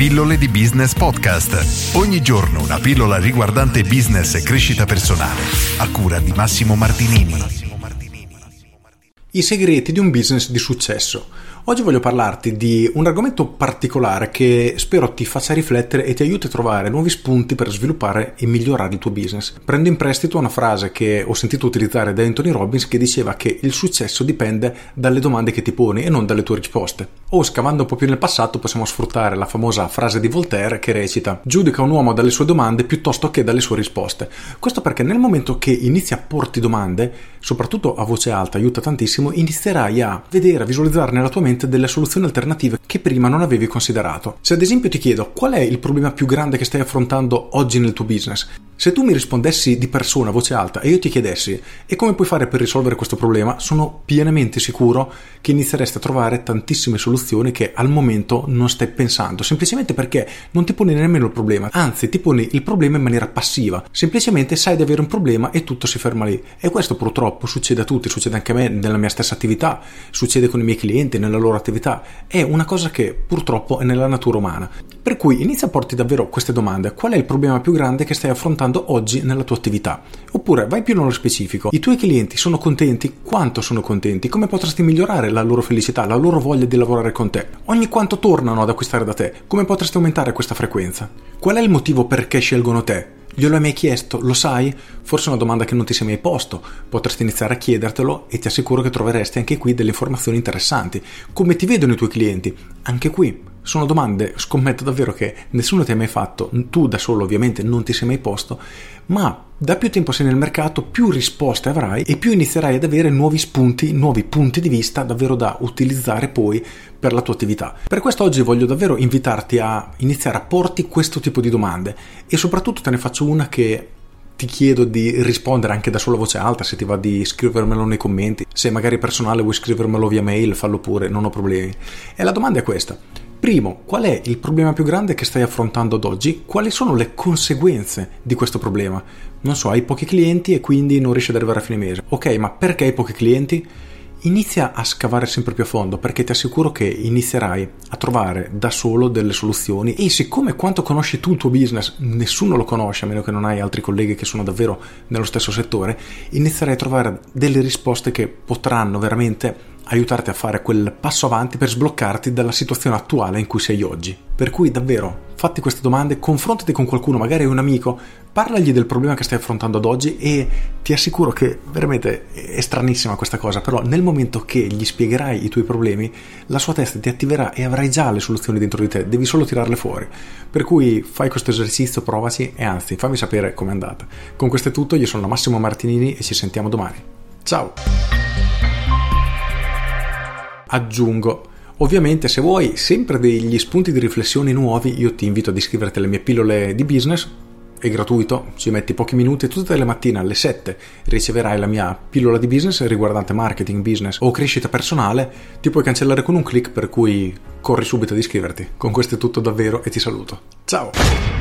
Pillole di Business Podcast. Ogni giorno una pillola riguardante business e crescita personale. A cura di Massimo Martinini. I segreti di un business di successo. Oggi voglio parlarti di un argomento particolare che spero ti faccia riflettere e ti aiuti a trovare nuovi spunti per sviluppare e migliorare il tuo business. Prendo in prestito una frase che ho sentito utilizzare da Anthony Robbins che diceva che il successo dipende dalle domande che ti poni e non dalle tue risposte. O scavando un po' più nel passato possiamo sfruttare la famosa frase di Voltaire che recita giudica un uomo dalle sue domande piuttosto che dalle sue risposte. Questo perché nel momento che inizi a porti domande, soprattutto a voce alta, aiuta tantissimo, inizierai a vedere, a visualizzare nella tua mente mente delle soluzioni alternative che prima non avevi considerato. Se ad esempio ti chiedo qual è il problema più grande che stai affrontando oggi nel tuo business, se tu mi rispondessi di persona a voce alta e io ti chiedessi e come puoi fare per risolvere questo problema, sono pienamente sicuro che inizieresti a trovare tantissime soluzioni che al momento non stai pensando, semplicemente perché non ti poni nemmeno il problema, anzi ti poni il problema in maniera passiva, semplicemente sai di avere un problema e tutto si ferma lì. E questo purtroppo succede a tutti, succede anche a me nella mia stessa attività, succede con i miei clienti, nella loro attività, è una cosa che purtroppo è nella natura umana. Per cui inizia a porti davvero queste domande, qual è il problema più grande che stai affrontando oggi nella tua attività. Oppure vai più nello specifico. I tuoi clienti sono contenti? Quanto sono contenti? Come potresti migliorare la loro felicità, la loro voglia di lavorare con te? Ogni quanto tornano ad acquistare da te? Come potresti aumentare questa frequenza? Qual è il motivo perché scelgono te? Glielo hai mai chiesto? Lo sai? Forse è una domanda che non ti sei mai posto. Potresti iniziare a chiedertelo e ti assicuro che troveresti anche qui delle informazioni interessanti. Come ti vedono i tuoi clienti? Anche qui sono domande, scommetto davvero che nessuno ti ha mai fatto, tu da solo ovviamente non ti sei mai posto, ma da più tempo sei nel mercato, più risposte avrai e più inizierai ad avere nuovi spunti, nuovi punti di vista davvero da utilizzare poi per la tua attività. Per questo oggi voglio davvero invitarti a iniziare a porti questo tipo di domande e soprattutto te ne faccio una che ti chiedo di rispondere anche da sola voce alta, se ti va di scrivermelo nei commenti, se magari personale vuoi scrivermelo via mail, fallo pure, non ho problemi. E la domanda è questa Primo, qual è il problema più grande che stai affrontando ad oggi? Quali sono le conseguenze di questo problema? Non so, hai pochi clienti e quindi non riesci ad arrivare a fine mese. Ok, ma perché hai pochi clienti? Inizia a scavare sempre più a fondo perché ti assicuro che inizierai a trovare da solo delle soluzioni e siccome quanto conosci tu il tuo business nessuno lo conosce a meno che non hai altri colleghi che sono davvero nello stesso settore, inizierai a trovare delle risposte che potranno veramente aiutarti a fare quel passo avanti per sbloccarti dalla situazione attuale in cui sei oggi. Per cui davvero, fatti queste domande, confrontati con qualcuno, magari un amico, parlagli del problema che stai affrontando ad oggi e ti assicuro che veramente è stranissima questa cosa, però nel momento che gli spiegherai i tuoi problemi, la sua testa ti attiverà e avrai già le soluzioni dentro di te, devi solo tirarle fuori. Per cui fai questo esercizio, provaci e anzi fammi sapere com'è andata. Con questo è tutto, io sono Massimo Martinini e ci sentiamo domani. Ciao! Aggiungo. Ovviamente se vuoi sempre degli spunti di riflessione nuovi io ti invito ad iscriverti alle mie pillole di business, è gratuito, ci metti pochi minuti tutte le mattine alle 7 riceverai la mia pillola di business riguardante marketing, business o crescita personale, ti puoi cancellare con un clic per cui corri subito ad iscriverti. Con questo è tutto davvero e ti saluto. Ciao!